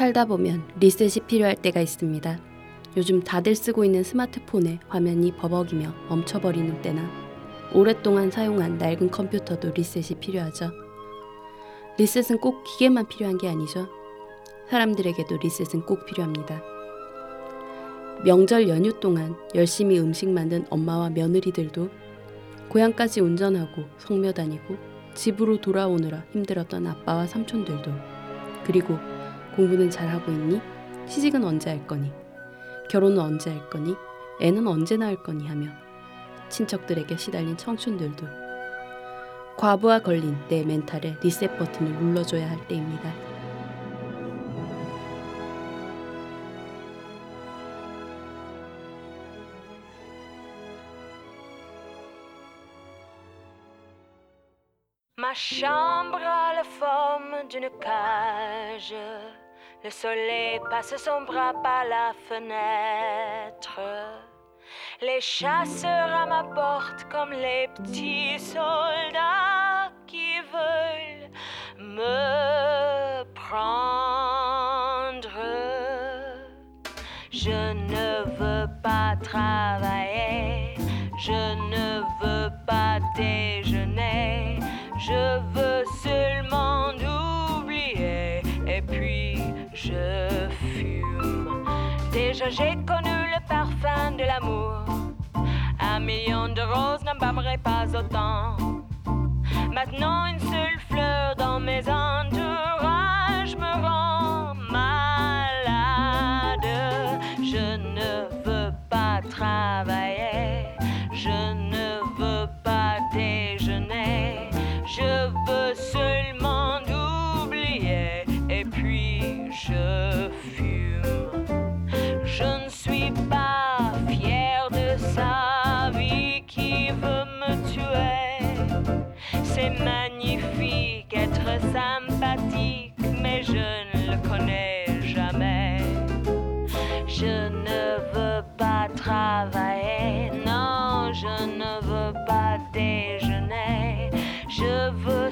살다 보면 리셋이 필요할 때가 있습니다. 요즘 다들 쓰고 있는 스마트폰의 화면이 버벅이며 멈춰버리는 때나 오랫동안 사용한 낡은 컴퓨터도 리셋이 필요하죠. 리셋은 꼭 기계만 필요한 게 아니죠. 사람들에게도 리셋은 꼭 필요합니다. 명절 연휴 동안 열심히 음식 만든 엄마와 며느리들도 고향까지 운전하고 성묘 다니고 집으로 돌아오느라 힘들었던 아빠와 삼촌들도 그리고 공부는 잘하고 있니? 시집은 언제 할 거니? 결혼은 언제 할 거니? 애는 언제 낳을 거니? 하며 친척들에게 시달린 청춘들도 과부하 걸린 내 멘탈에 리셋 버튼을 눌러줘야 할 때입니다. A la forme d'une cage. Le soleil passe son bras par la fenêtre. Les chasseurs à ma porte comme les petits soldats qui veulent me prendre. Je ne veux pas travailler, je ne veux pas déjeuner, je veux seulement oublier et puis je fume. Déjà j'ai connu le parfum de l'amour, un million de roses n'embâmerait pas autant. Maintenant une seule fleur dans mes entourages C'est magnifique être sympathique, mais je ne le connais jamais. Je ne veux pas travailler, non, je ne veux pas déjeuner. Je veux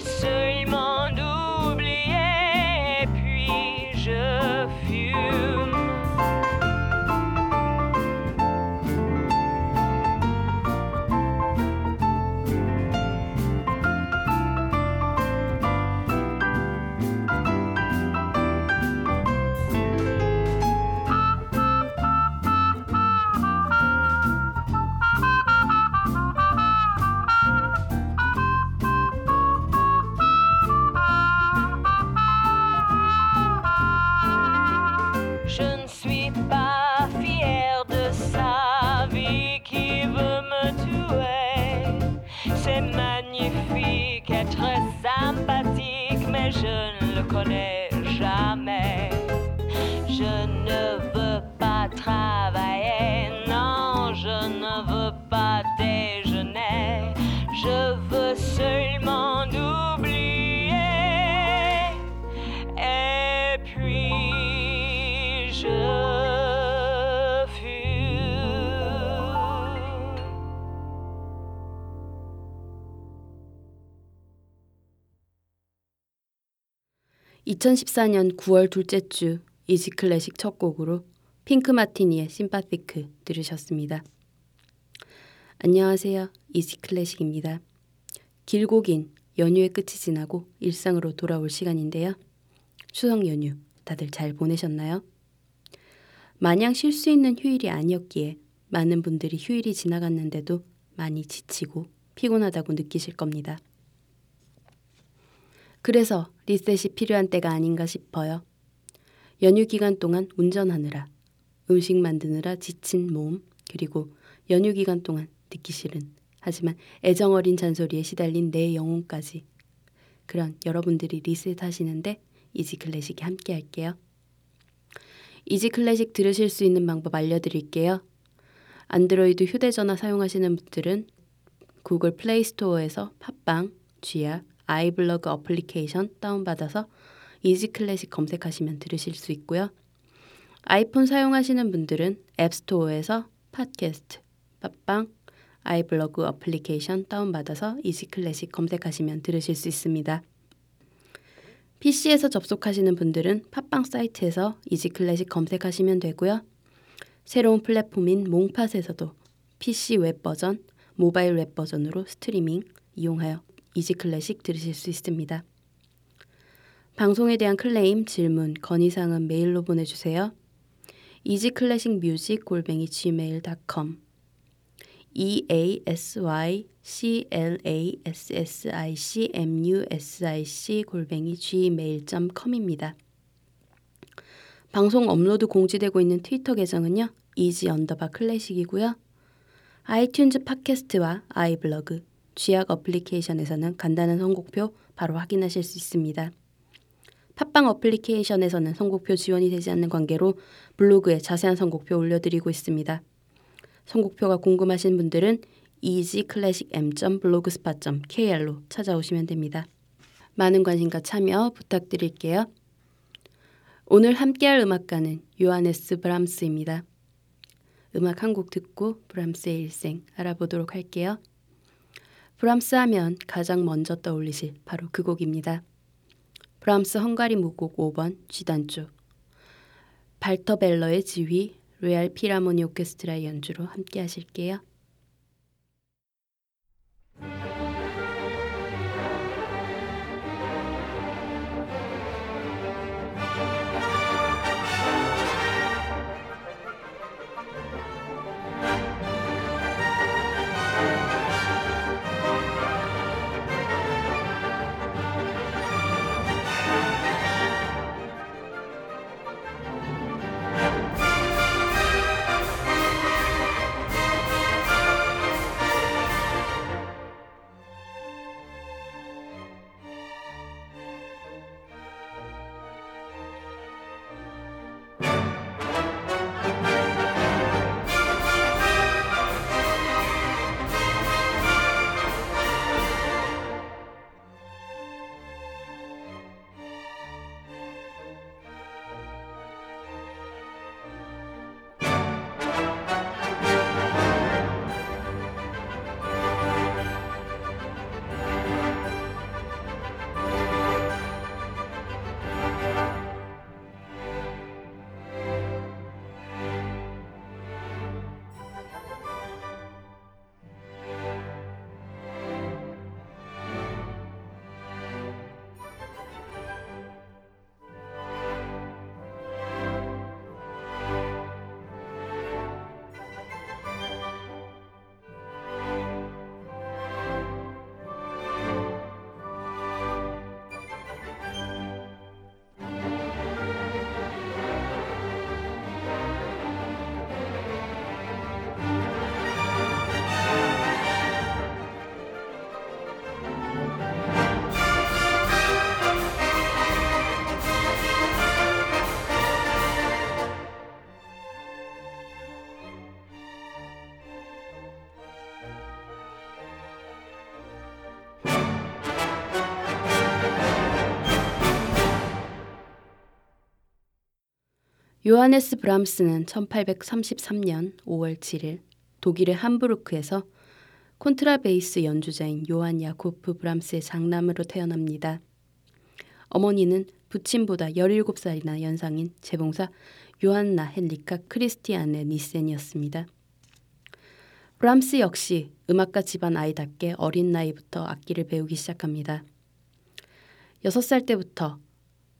2014년 9월 둘째 주 Easy Classic 첫 곡으로 Pink Martini의 Sympathique 들으셨습니다. 안녕하세요. Easy Classic입니다. 길고 긴 연휴의 끝이 지나고 일상으로 돌아올 시간인데요. 추석 연휴 다들 잘 보내셨나요? 마냥 쉴 수 있는 휴일이 아니었기에 많은 분들이 휴일이 지나갔는데도 많이 지치고 피곤하다고 느끼실 겁니다. 그래서 리셋이 필요한 때가 아닌가 싶어요. 연휴 기간 동안 운전하느라, 음식 만드느라 지친 몸, 그리고 연휴 기간 동안 듣기 싫은 하지만 애정 어린 잔소리에 시달린 내 영혼까지 그런 여러분들이 리셋 하시는데 Easy Classic이 함께 할게요. Easy Classic 들으실 수 있는 방법 알려드릴게요. 안드로이드 휴대전화 사용하시는 분들은 구글 플레이 스토어에서 팟빵, 쥐약, 아이블로그 어플리케이션 다운받아서 Easy Classic 검색하시면 들으실 수 있고요. 아이폰 사용하시는 분들은 앱스토어에서 팟캐스트, 팟빵, 아이블로그 어플리케이션 다운받아서 Easy Classic 검색하시면 들으실 수 있습니다. PC에서 접속하시는 분들은 팟빵 사이트에서 Easy Classic 검색하시면 되고요. 새로운 플랫폼인 몽팟에서도 PC 웹 버전, 모바일 웹 버전으로 스트리밍 이용하여 Easy Classic 들으실 수 있습니다. 방송에 대한 클레임, 질문, 건의사항은 메일로 보내주세요. music 골뱅이 gmail.com e a s y c l a s s i c m u s i c 골뱅이 gmail.com입니다. 방송 업로드 공지되고 있는 트위터 계정은요. easy underbar classic이고요. 아이튠즈 팟캐스트와 아이블로그, 쥐약 어플리케이션에서는 간단한 선곡표 바로 확인하실 수 있습니다. 팟빵 어플리케이션에서는 선곡표 지원이 되지 않는 관계로 블로그에 자세한 선곡표 올려드리고 있습니다. 선곡표가 궁금하신 분들은 easyclassicm.blogspot.kr로 찾아오시면 됩니다. 많은 관심과 참여 부탁드릴게요. 오늘 함께할 음악가는 요하네스 브람스입니다. 음악 한 곡 듣고 브람스의 일생 알아보도록 할게요. 브람스 하면 가장 먼저 떠올리실 바로 그 곡입니다. 브람스 헝가리 무곡 5번 G단조 발터 벨러의 지휘 로얄 필하모니 오케스트라의 연주로 함께 하실게요. 요하네스 브람스는 1833년 5월 7일 독일의 함부르크에서 콘트라베이스 연주자인 요한 야코프 브람스의 장남으로 태어납니다. 어머니는 부친보다 17살이나 연상인 재봉사 요한나 헨리카 크리스티안의 니센이었습니다. 브람스 역시 음악가 집안 아이답게 어린 나이부터 악기를 배우기 시작합니다. 6살 때부터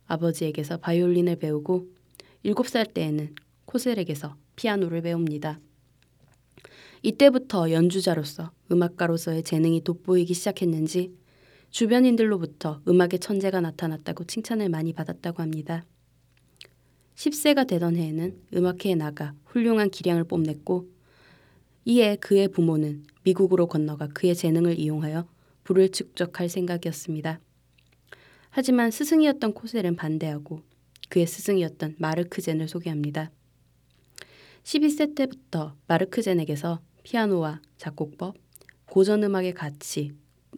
아버지에게서 바이올린을 배우고 7살 때에는 코셀에게서 피아노를 배웁니다. 이때부터 연주자로서 음악가로서의 재능이 돋보이기 시작했는지 주변인들로부터 음악의 천재가 나타났다고 칭찬을 많이 받았다고 합니다. 10세가 되던 해에는 음악회에 나가 훌륭한 기량을 뽐냈고 이에 그의 부모는 미국으로 건너가 그의 재능을 이용하여 부를 축적할 생각이었습니다. 하지만 스승이었던 코셀은 반대하고 그의 스승이었던 마르크 젠을 소개합니다. 12세 때부터 마르크 젠에게서 피아노와 작곡법, 고전음악의 가치,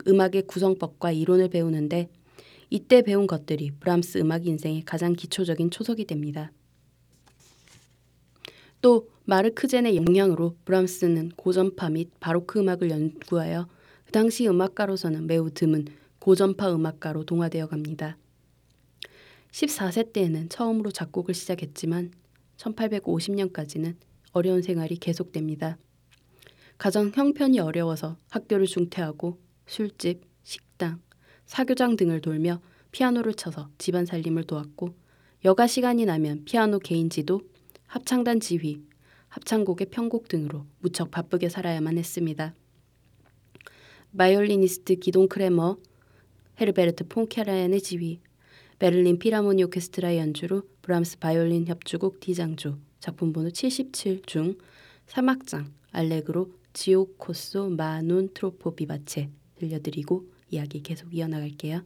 음악의 구성법과 이론을 배우는데 이때 배운 것들이 브람스 음악 인생의 가장 기초적인 초석이 됩니다. 또 마르크 젠의 영향으로 브람스는 고전파 및 바로크 음악을 연구하여 그 당시 음악가로서는 매우 드문 고전파 음악가로 동화되어 갑니다. 14세 때에는 처음으로 작곡을 시작했지만 1850년까지는 어려운 생활이 계속됩니다. 가정 형편이 어려워서 학교를 중퇴하고 술집, 식당, 사교장 등을 돌며 피아노를 쳐서 집안 살림을 도왔고 여가 시간이 나면 피아노 개인 지도, 합창단 지휘, 합창곡의 편곡 등으로 무척 바쁘게 살아야만 했습니다. 바이올리니스트 기돈 크레머, 헤르베르트 폰 카라얀의 지휘, 베를린 필하모니 오케스트라의 연주로 브람스 바이올린 협주곡 D장조 작품 번호 77 중 3악장 Allegro giocoso ma non troppo vivace 들려드리고 이야기 계속 이어나갈게요.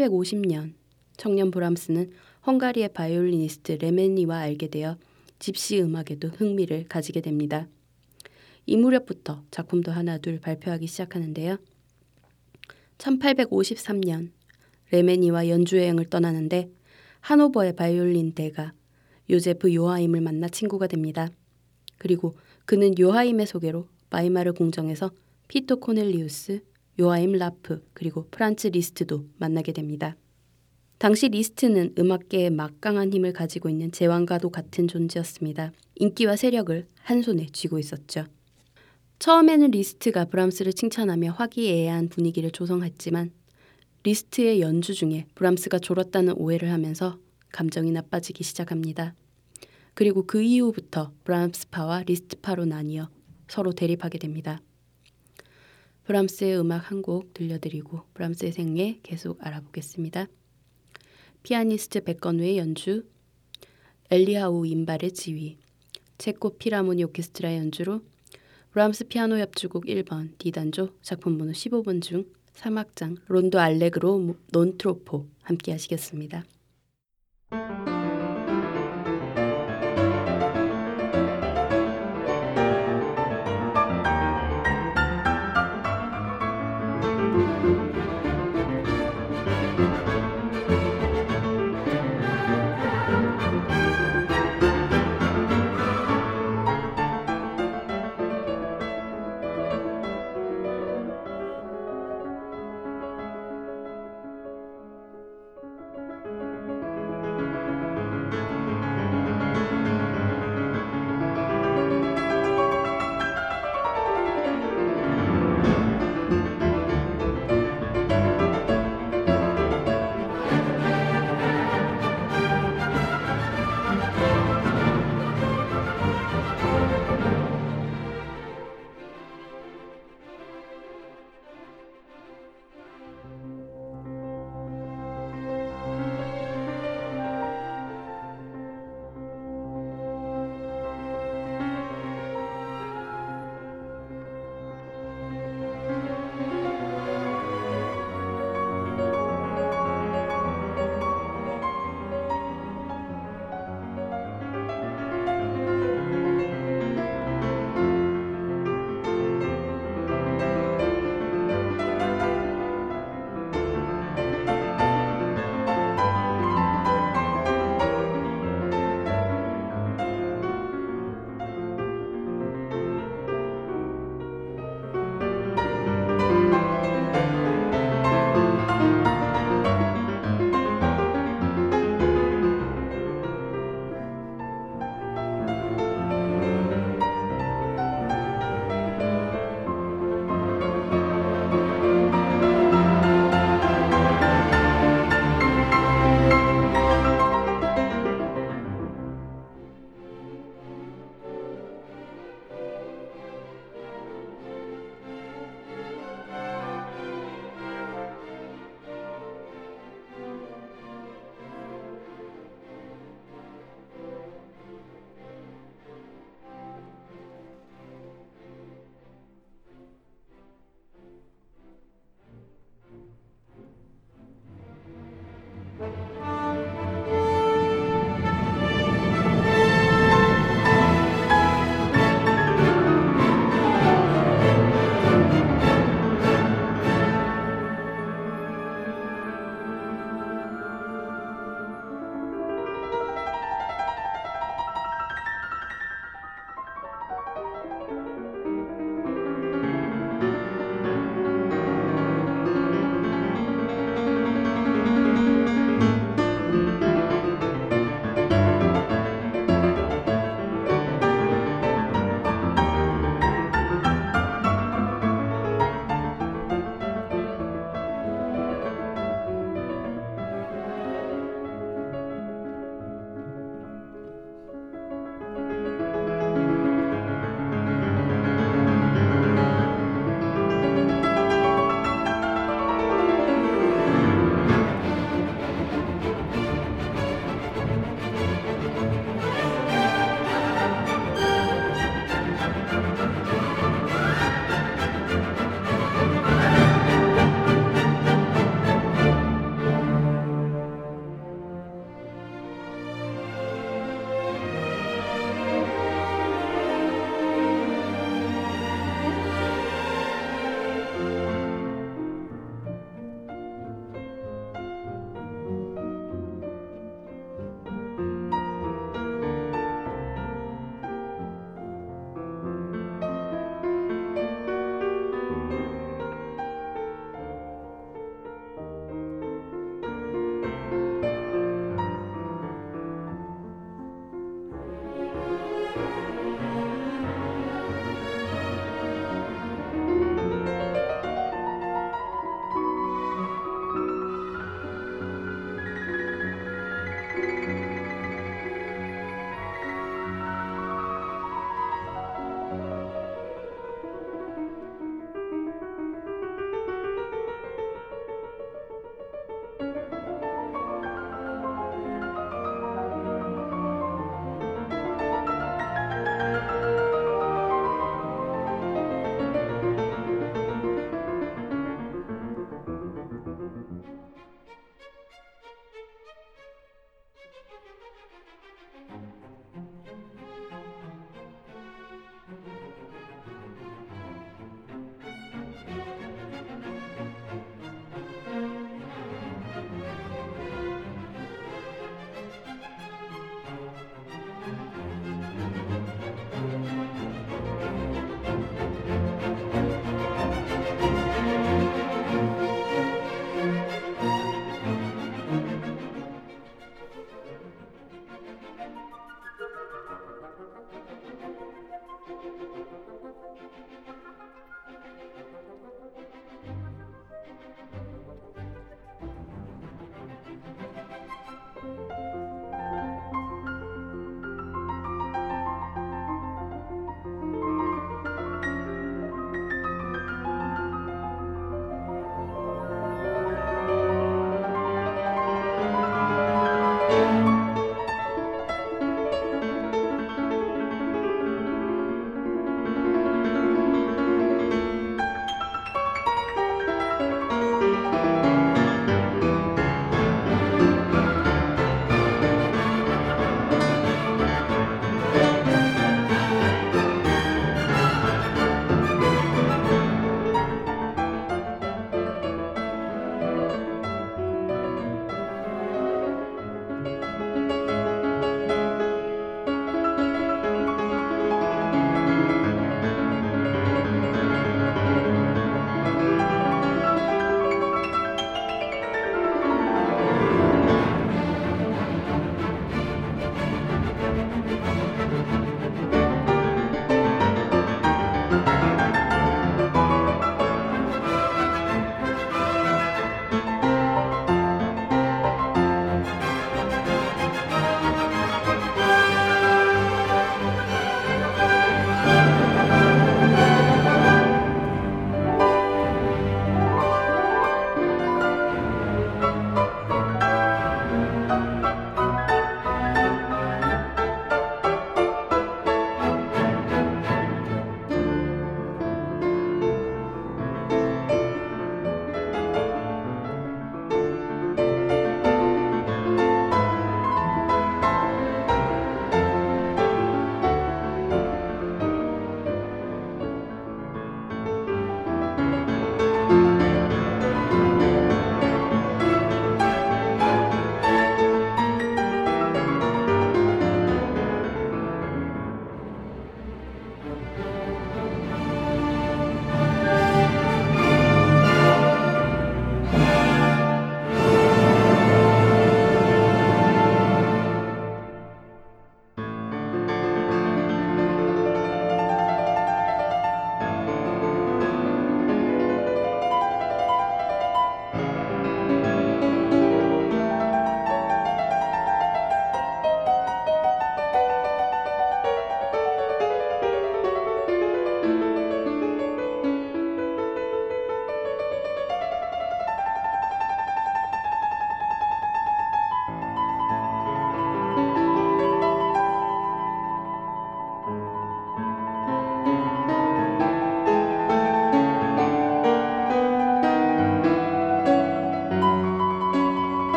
1850년 청년 브람스는 헝가리의 바이올리니스트 레메니와 알게 되어 집시 음악에도 흥미를 가지게 됩니다. 이 무렵부터 작품도 하나 둘 발표하기 시작하는데요. 1853년 레메니와 연주 여행을 떠나는데 하노버의 바이올린 대가 요제프 요하임을 만나 친구가 됩니다. 그리고 그는 요하임의 소개로 바이마르 궁정에서 피터 코넬리우스, 요하임 라프 그리고 프란츠 리스트도 만나게 됩니다. 당시 리스트는 음악계에 막강한 힘을 가지고 있는 제왕과도 같은 존재였습니다. 인기와 세력을 한 손에 쥐고 있었죠. 처음에는 리스트가 브람스를 칭찬하며 화기애애한 분위기를 조성했지만 리스트의 연주 중에 브람스가 졸았다는 오해를 하면서 감정이 나빠지기 시작합니다. 그리고 그 이후부터 브람스파와 리스트파로 나뉘어 서로 대립하게 됩니다. 브람스의 음악 한 곡 들려드리고 브람스의 생애 계속 알아보겠습니다. 피아니스트 백건우의 연주, 엘리하우 임발의 지휘, 체코 피라모니 오케스트라의 연주로 브람스 피아노 협주곡 1번 D단조 작품 번호 15번 중 3악장 론도 알레그로 논트로포 함께 하시겠습니다.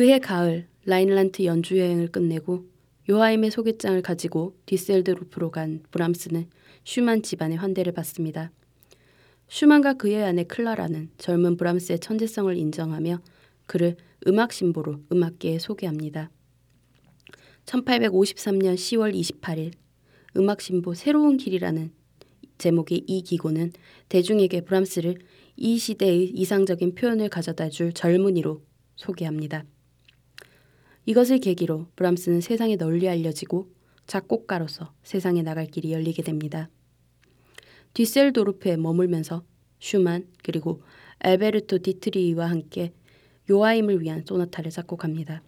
그해 가을 라인란트 연주 여행을 끝내고 요하임의 소개장을 가지고 디셀드로프로 간 브람스는 슈만 집안의 환대를 받습니다. 슈만과 그의 아내 클라라는 젊은 브람스의 천재성을 인정하며 그를 음악 신보로 음악계에 소개합니다. 1853년 10월 28일 음악 신보 새로운 길이라는 제목의 이 기고는 대중에게 브람스를 이 시대의 이상적인 표현을 가져다 줄 젊은이로 소개합니다. 이것을 계기로 브람스는 세상에 널리 알려지고 작곡가로서 세상에 나갈 길이 열리게 됩니다. 뒤셀도르프에 머물면서 슈만 그리고 알베르토 디트리히와 함께 요하임을 위한 소나타를 작곡합니다.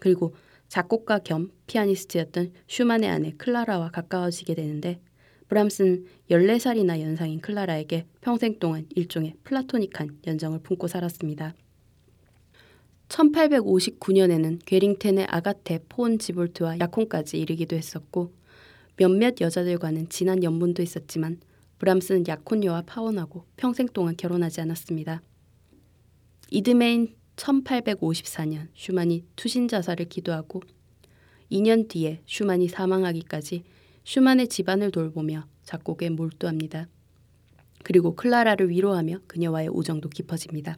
그리고 작곡가 겸 피아니스트였던 슈만의 아내 클라라와 가까워지게 되는데 브람스는 14살이나 연상인 클라라에게 평생 동안 일종의 플라토닉한 연정을 품고 살았습니다. 1859년에는 괴링텐의 아가테, 폰 지볼트와 약혼까지 이르기도 했었고 몇몇 여자들과는 진한 연분도 있었지만 브람스는 약혼녀와 파혼하고 평생 동안 결혼하지 않았습니다. 이듬해인 1854년 슈만이 투신 자살을 기도하고 2년 뒤에 슈만이 사망하기까지 슈만의 집안을 돌보며 작곡에 몰두합니다. 그리고 클라라를 위로하며 그녀와의 우정도 깊어집니다.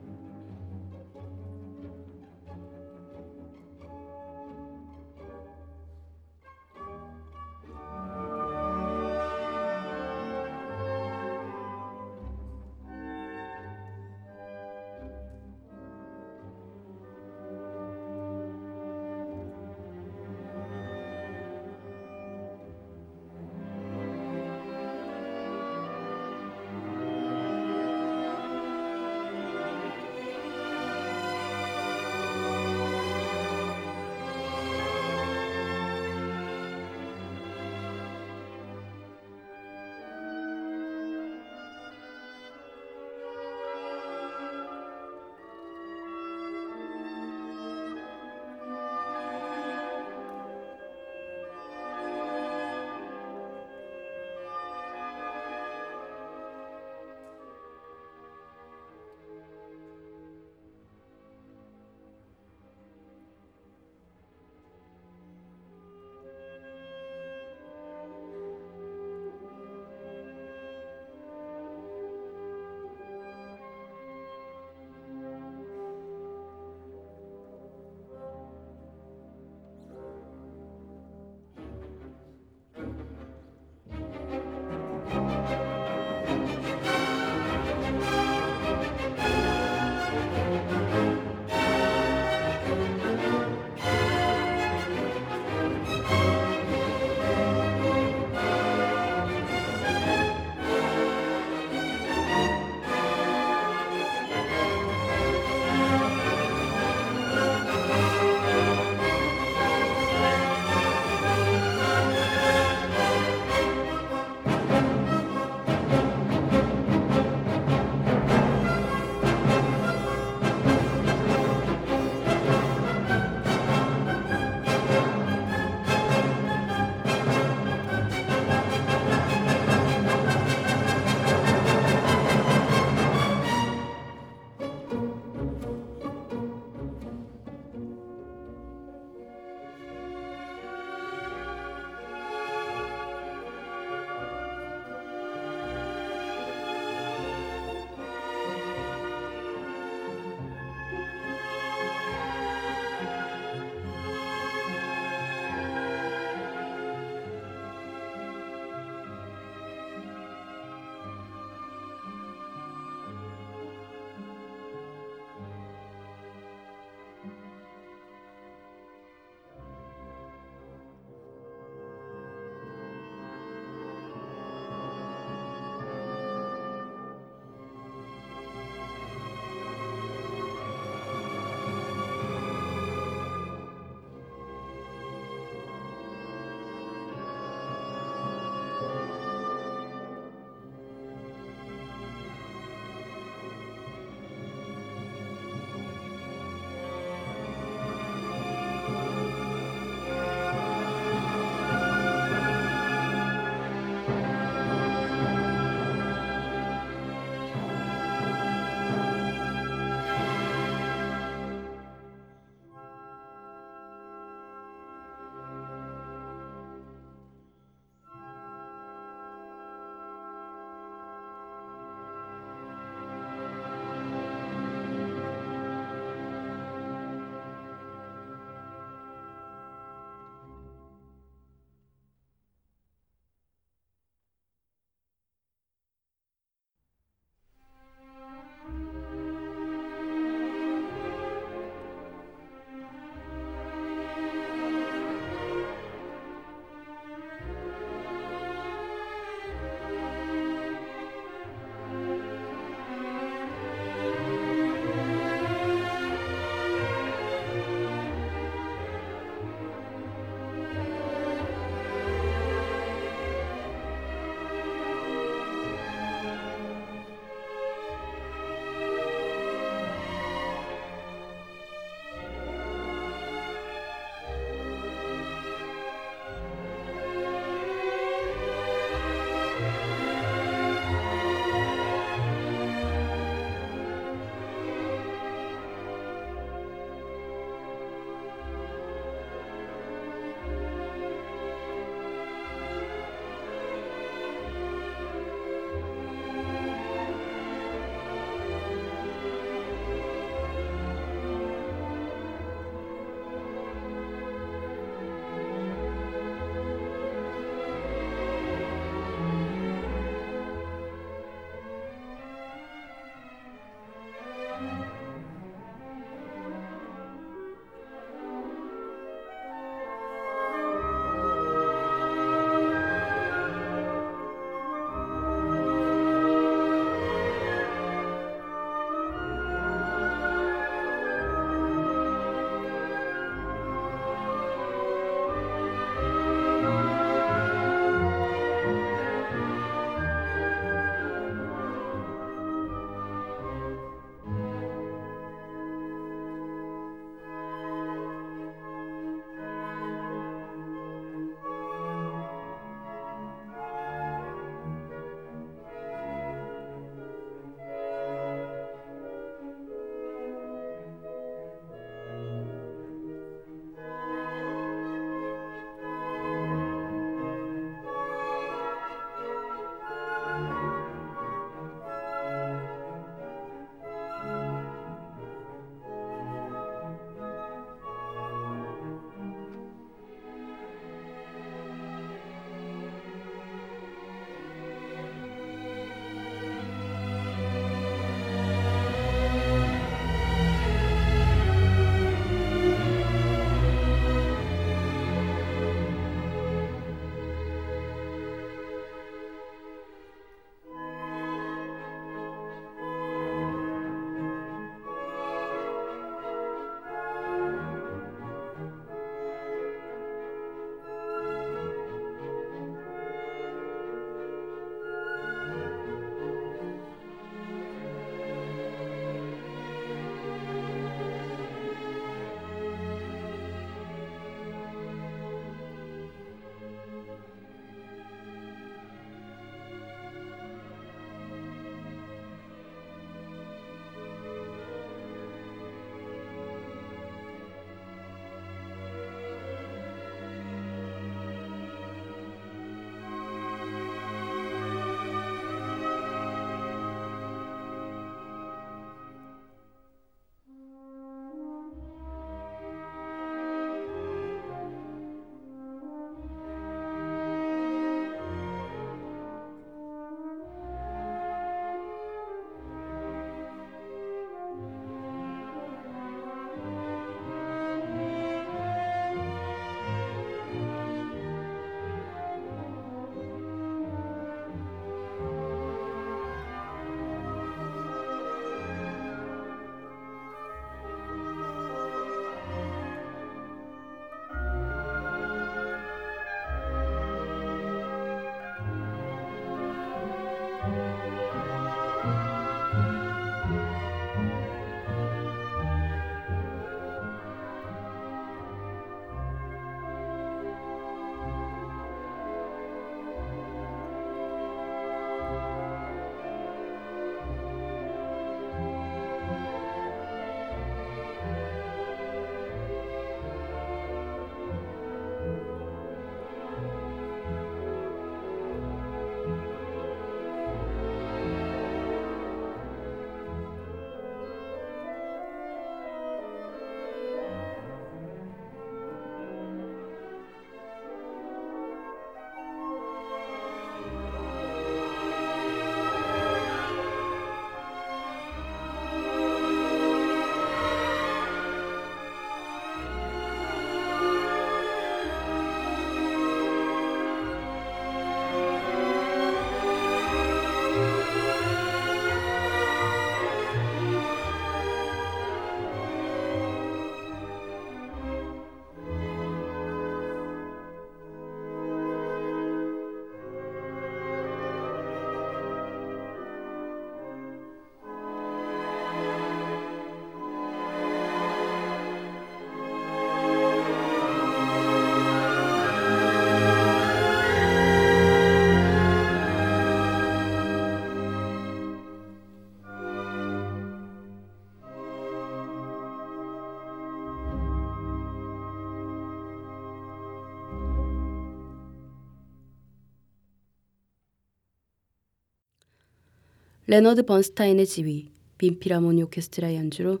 레너드 번스타인의 지휘, 빈 필하모니 오케스트라의 연주로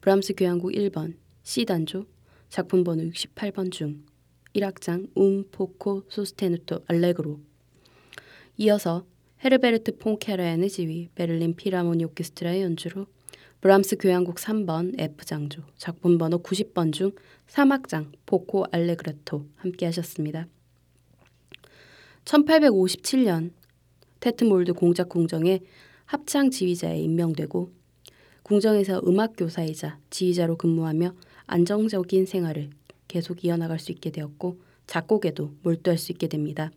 브람스 교향곡 1번 C 단조 작품 번호 68번 중 1악장 Un poco sostenuto Allegro 이어서 헤르베르트 폰 카라얀의 지휘 베를린 필하모니 오케스트라의 연주로 브람스 교향곡 3번 F장조 작품 번호 90번 중 3악장 Poco allegretto 함께 하셨습니다. 1857년 테트몰드 공작 궁정에 합창 지휘자에 임명되고 궁정에서 음악 교사이자 지휘자로 근무하며 안정적인 생활을 계속 이어나갈 수 있게 되었고 작곡에도 몰두할 수 있게 됩니다.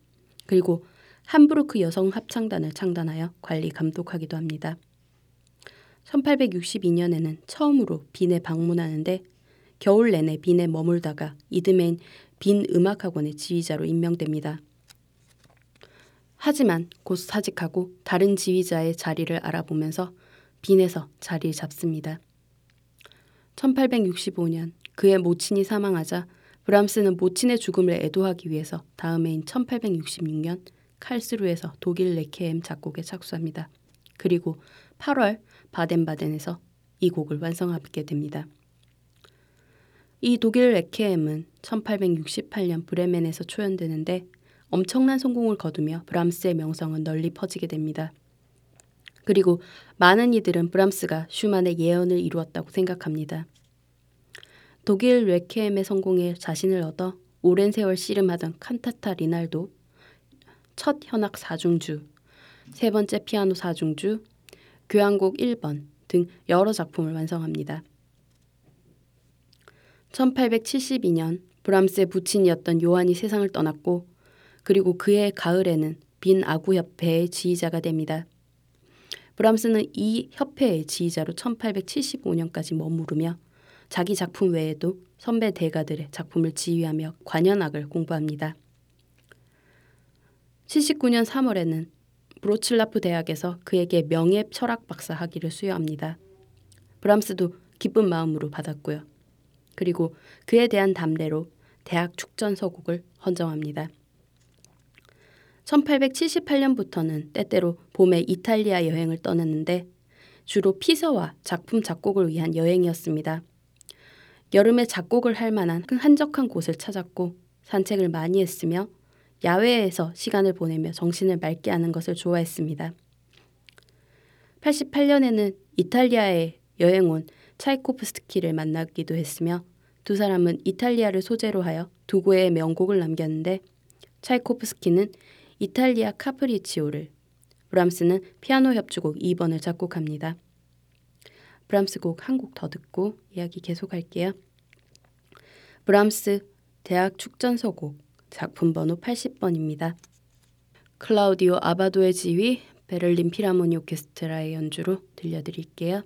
그리고 함부르크 여성 합창단을 창단하여 관리 감독하기도 합니다. 1862년에는 처음으로 빈에 방문하는데 겨울 내내 빈에 머물다가 이듬해인 빈 음악학원의 지휘자로 임명됩니다. 하지만 곧 사직하고 다른 지휘자의 자리를 알아보면서 빈에서 자리를 잡습니다. 1865년 그의 모친이 사망하자 브람스는 모친의 죽음을 애도하기 위해서 다음 해인 1866년 칼스루에서 독일 레케엠 작곡에 착수합니다. 그리고 8월 바덴바덴에서 이 곡을 완성하게 됩니다. 이 독일 레케엠은 1868년 브레멘에서 초연되는데 엄청난 성공을 거두며 브람스의 명성은 널리 퍼지게 됩니다. 그리고 많은 이들은 브람스가 슈만의 예언을 이루었다고 생각합니다. 독일 레케엠의 성공에 자신을 얻어 오랜 세월 씨름하던 칸타타 리날도, 첫 현악 사중주, 세 번째 피아노 사중주, 교향곡 1번 등 여러 작품을 완성합니다. 1872년 브람스의 부친이었던 요한이 세상을 떠났고 그리고 그해 가을에는 빈 아구 협회의 지휘자가 됩니다. 브람스는 이 협회의 지휘자로 1875년까지 머무르며 자기 작품 외에도 선배 대가들의 작품을 지휘하며 관현악을 공부합니다. 79년 3월에는 브로칠라프 대학에서 그에게 명예 철학 박사 학위를 수여합니다. 브람스도 기쁜 마음으로 받았고요. 그리고 그에 대한 담대로 대학 축전서곡을 헌정합니다. 1878년부터는 때때로 봄에 이탈리아 여행을 떠났는데 주로 피서와 작품 작곡을 위한 여행이었습니다. 여름에 작곡을 할 만한 한적한 곳을 찾았고 산책을 많이 했으며 야외에서 시간을 보내며 정신을 맑게 하는 것을 좋아했습니다. 88년에는 이탈리아에 여행 온 차이코프스키를 만나기도 했으며 두 사람은 이탈리아를 소재로 하여 두 곡의 명곡을 남겼는데 차이코프스키는 이탈리아 카프리치오를 브람스는 피아노 협주곡 2번을 작곡합니다. 브람스 곡 한 곡 더 듣고 이야기 계속할게요. 브람스 대학 축전서곡 작품 번호 80번입니다. 클라우디오 아바도의 지휘 베를린 피라모니 오케스트라의 연주로 들려드릴게요.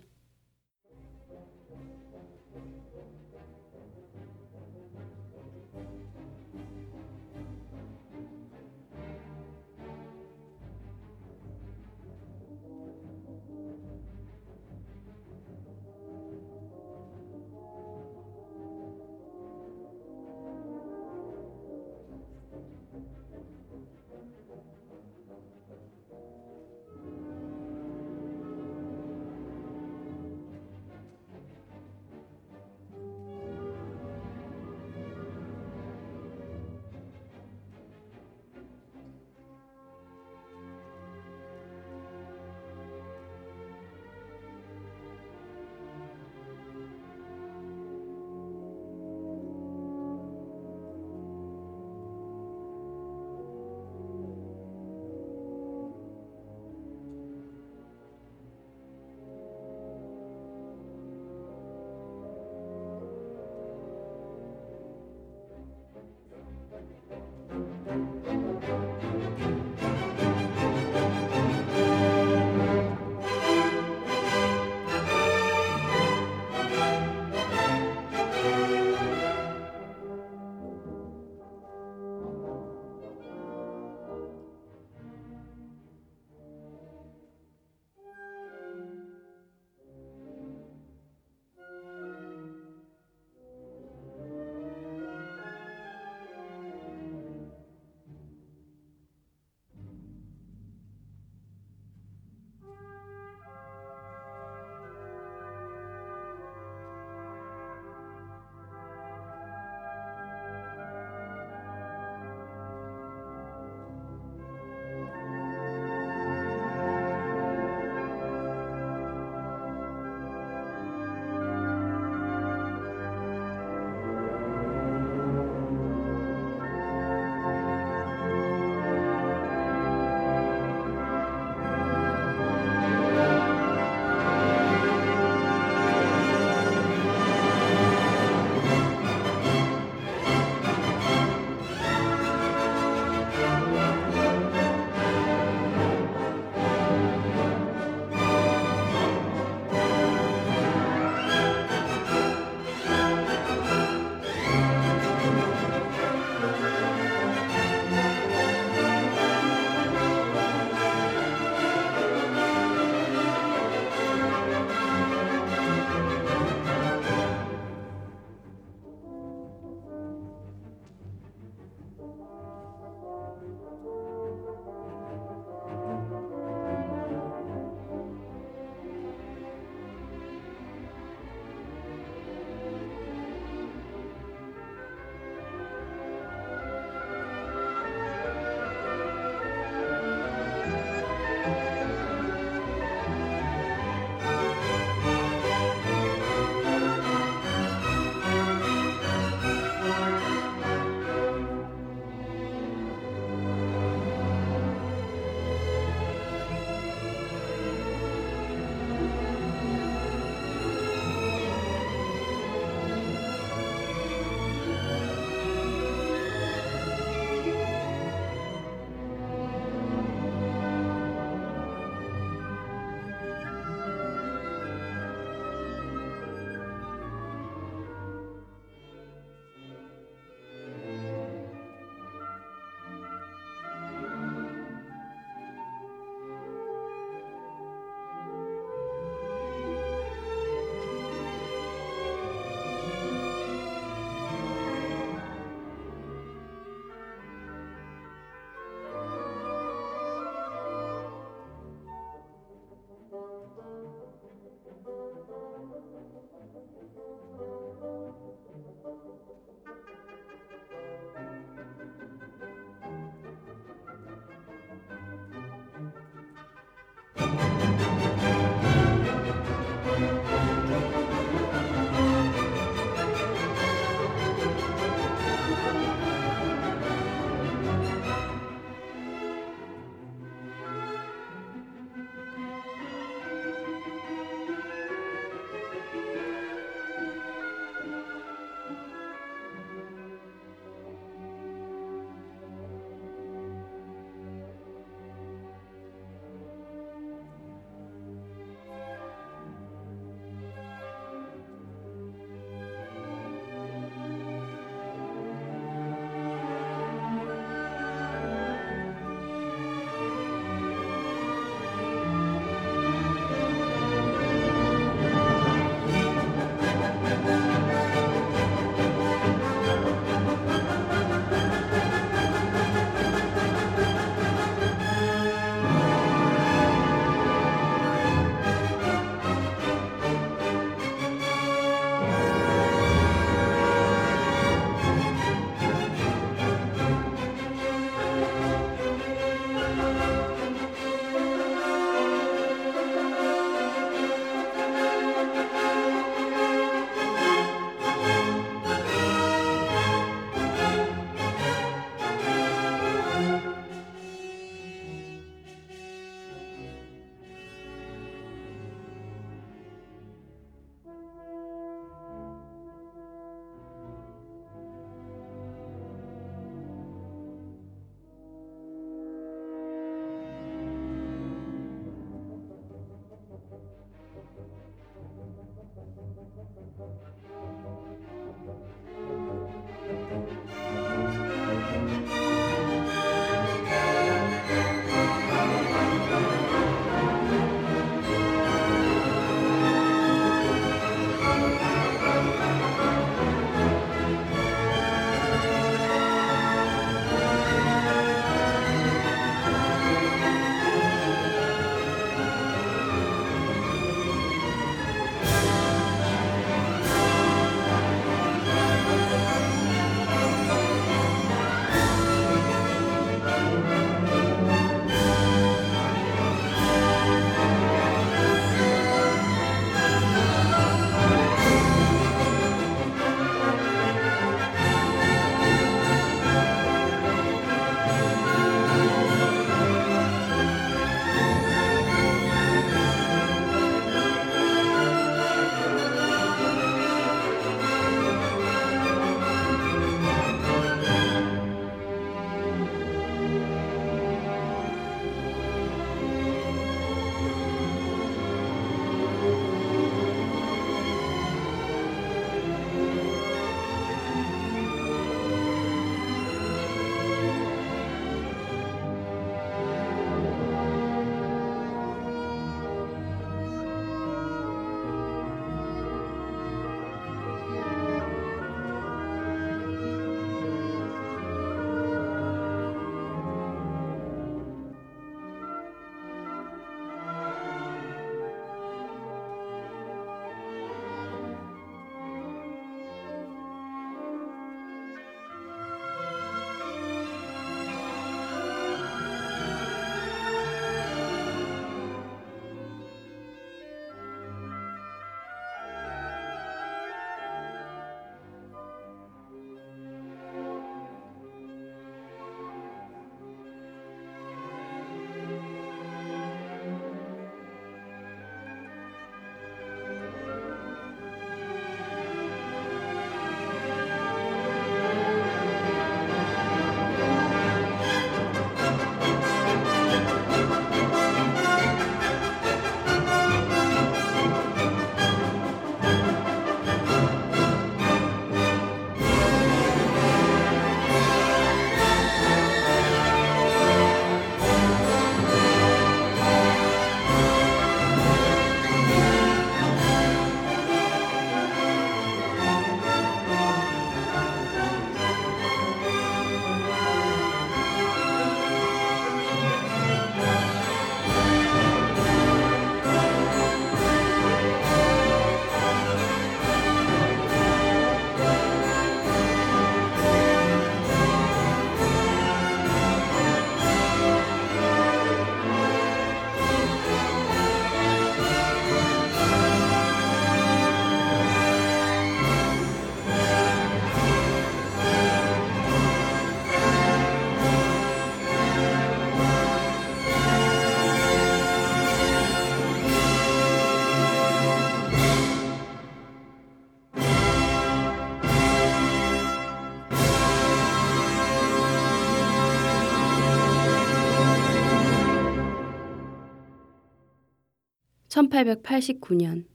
1889년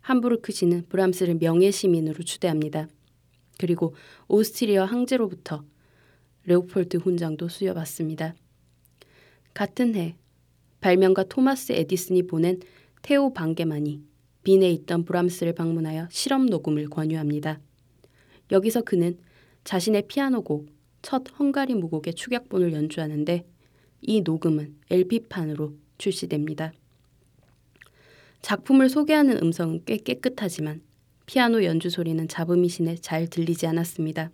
함부르크 시는 브람스를 명예 시민으로 추대합니다. 그리고 오스트리아 황제로부터 레오폴드 훈장도 수여받습니다. 같은 해 발명가 토마스 에디슨이 보낸 테오 방게만이 빈에 있던 브람스를 방문하여 실험 녹음을 권유합니다. 여기서 그는 자신의 피아노곡 첫 헝가리 무곡의 축약본을 연주하는데 이 녹음은 LP판으로 출시됩니다. 작품을 소개하는 음성은 꽤 깨끗하지만 피아노 연주 소리는 잡음이신에 잘 들리지 않았습니다.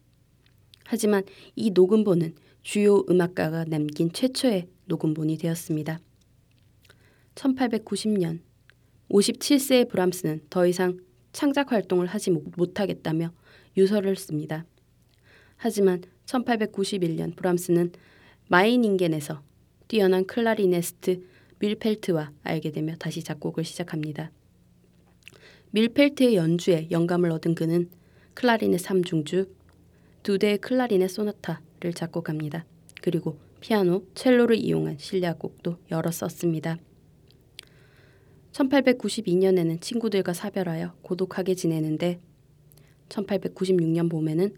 하지만 이 녹음본은 주요 음악가가 남긴 최초의 녹음본이 되었습니다. 1890년 57세의 브람스는 더 이상 창작 활동을 하지 못하겠다며 유서를 씁니다. 하지만 1891년 브람스는 마이닝겐에서 뛰어난 클라리네스트 뮐펠트와 알게 되며 다시 작곡을 시작합니다. 뮐펠트의 연주에 영감을 얻은 그는 클라리넷 3중주, 두 대의 클라리넷 소나타를 작곡합니다. 그리고 피아노, 첼로를 이용한 실내악곡도 여러 썼습니다. 1892년에는 친구들과 사별하여 고독하게 지내는데 1896년 봄에는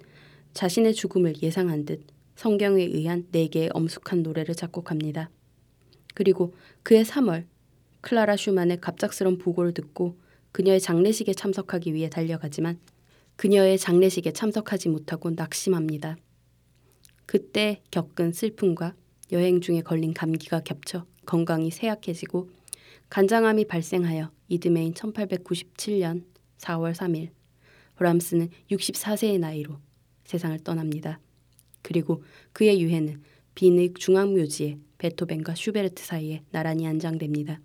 자신의 죽음을 예상한 듯 성경에 의한 네 개의 엄숙한 노래를 작곡합니다. 그리고 그해 3월 클라라 슈만의 갑작스런 보고를 듣고 그녀의 장례식에 참석하기 위해 달려가지만 그녀의 장례식에 참석하지 못하고 낙심합니다. 그때 겪은 슬픔과 여행 중에 걸린 감기가 겹쳐 건강이 쇠약해지고 간장암이 발생하여 이듬해인 1897년 4월 3일 브람스는 64세의 나이로 세상을 떠납니다. 그리고 그의 유해는 빈의 중앙묘지에 베토벤과 슈베르트 사이에 나란히 안장됩니다.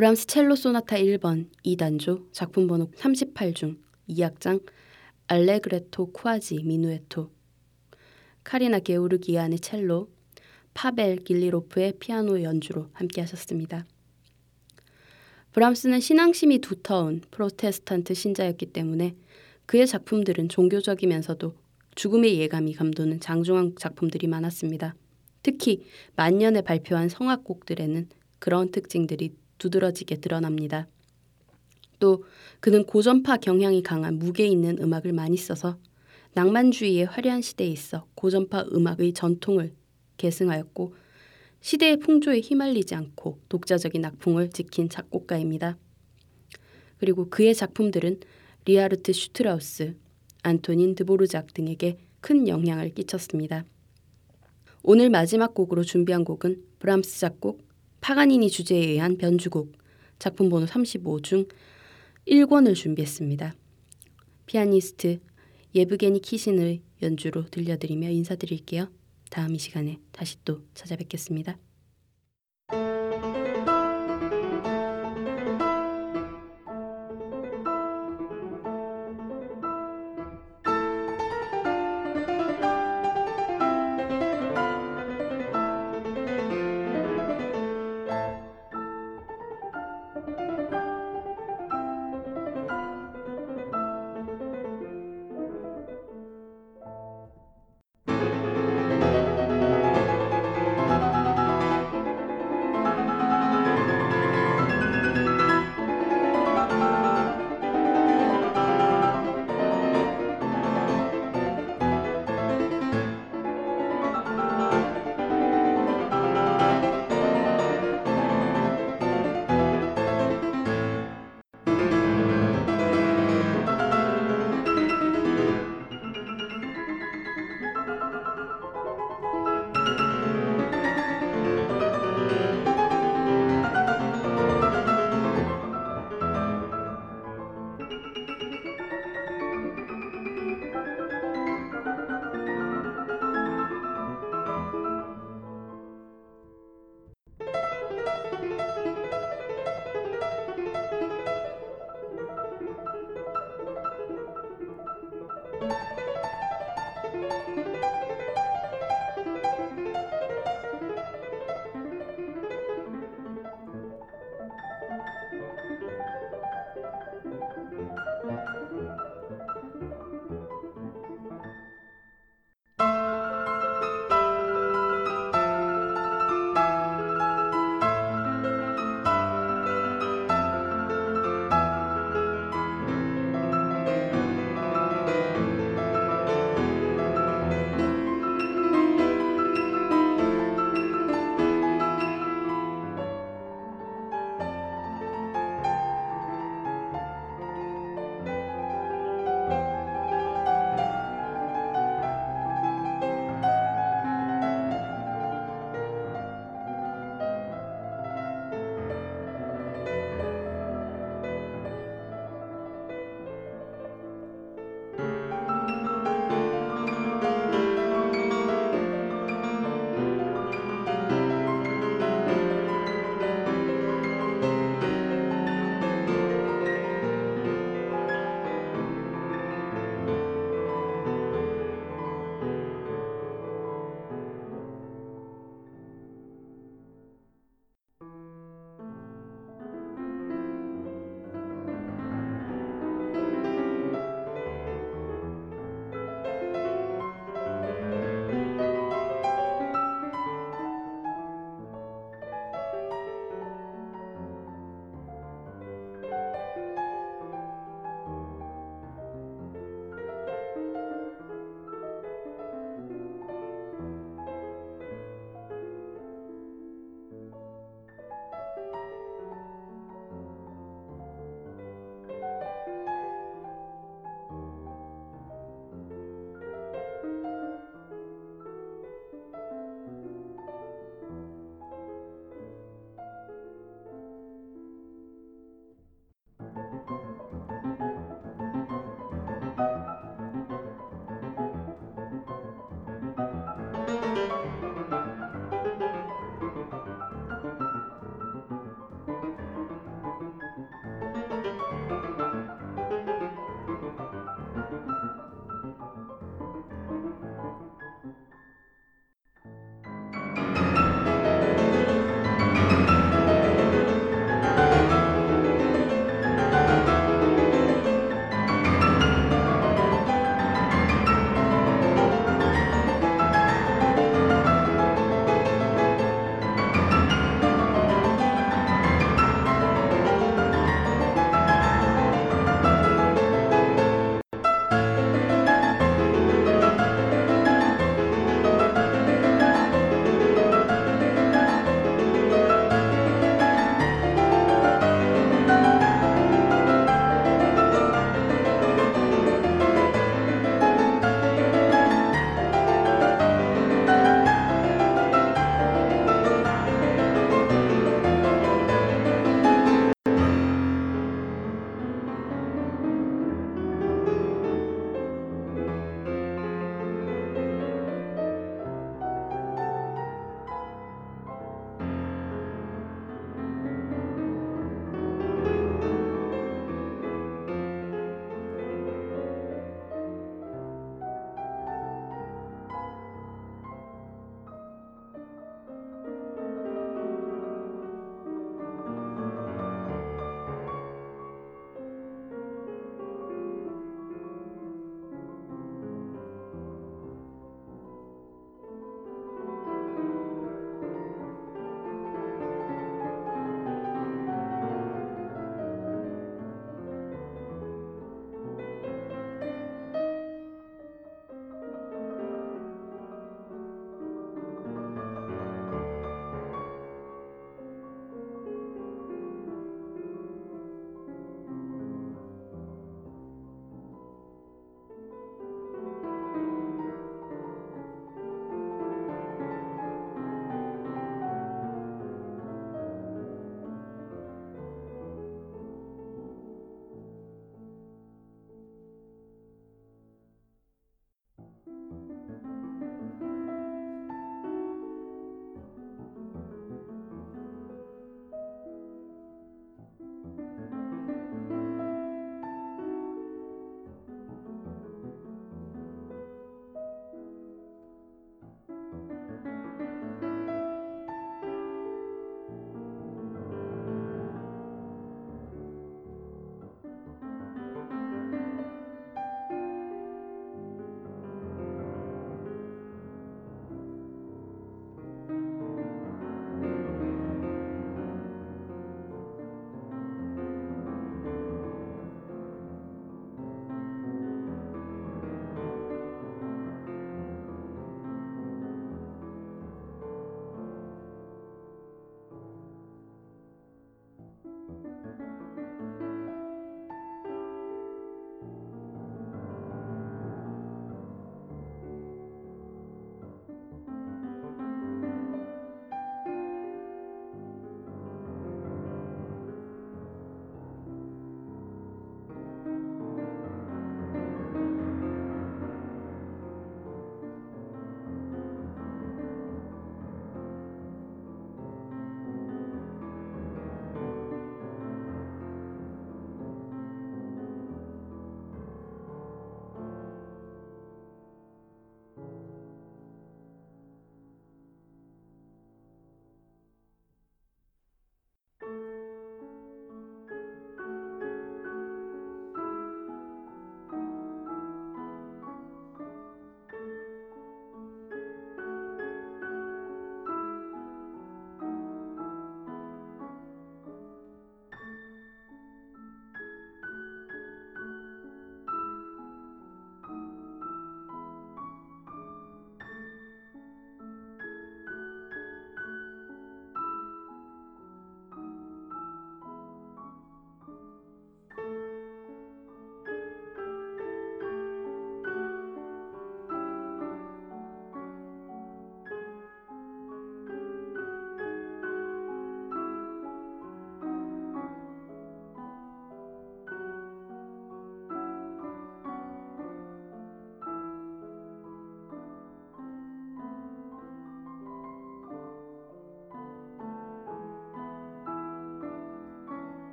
브람스 첼로 소나타 1번 E단조 작품 번호 38중 2악장 Allegretto quasi Minuetto 카리나 게오르기안의 첼로 파벨 길리로프의 피아노 연주로 함께 하셨습니다. 브람스는 신앙심이 두터운 프로테스탄트 신자였기 때문에 그의 작품들은 종교적이면서도 죽음의 예감이 감도는 장중한 작품들이 많았습니다. 특히 만년에 발표한 성악곡들에는 그런 특징들이 두드러지게 드러납니다. 또 그는 고전파 경향이 강한 무게 있는 음악을 많이 써서 낭만주의의 화려한 시대에 있어 고전파 음악의 전통을 계승하였고 시대의 풍조에 휘말리지 않고 독자적인 악풍을 지킨 작곡가입니다. 그리고 그의 작품들은 리하르트 슈트라우스, 안토닌 드보르작 등에게 큰 영향을 끼쳤습니다. 오늘 마지막 곡으로 준비한 곡은 브람스 작곡 파가니니 주제에 의한 변주곡 작품 번호 35 중 1권을 준비했습니다. 피아니스트 예브게니 키신의 연주로 들려드리며 인사드릴게요. 다음 이 시간에 다시 또 찾아뵙겠습니다.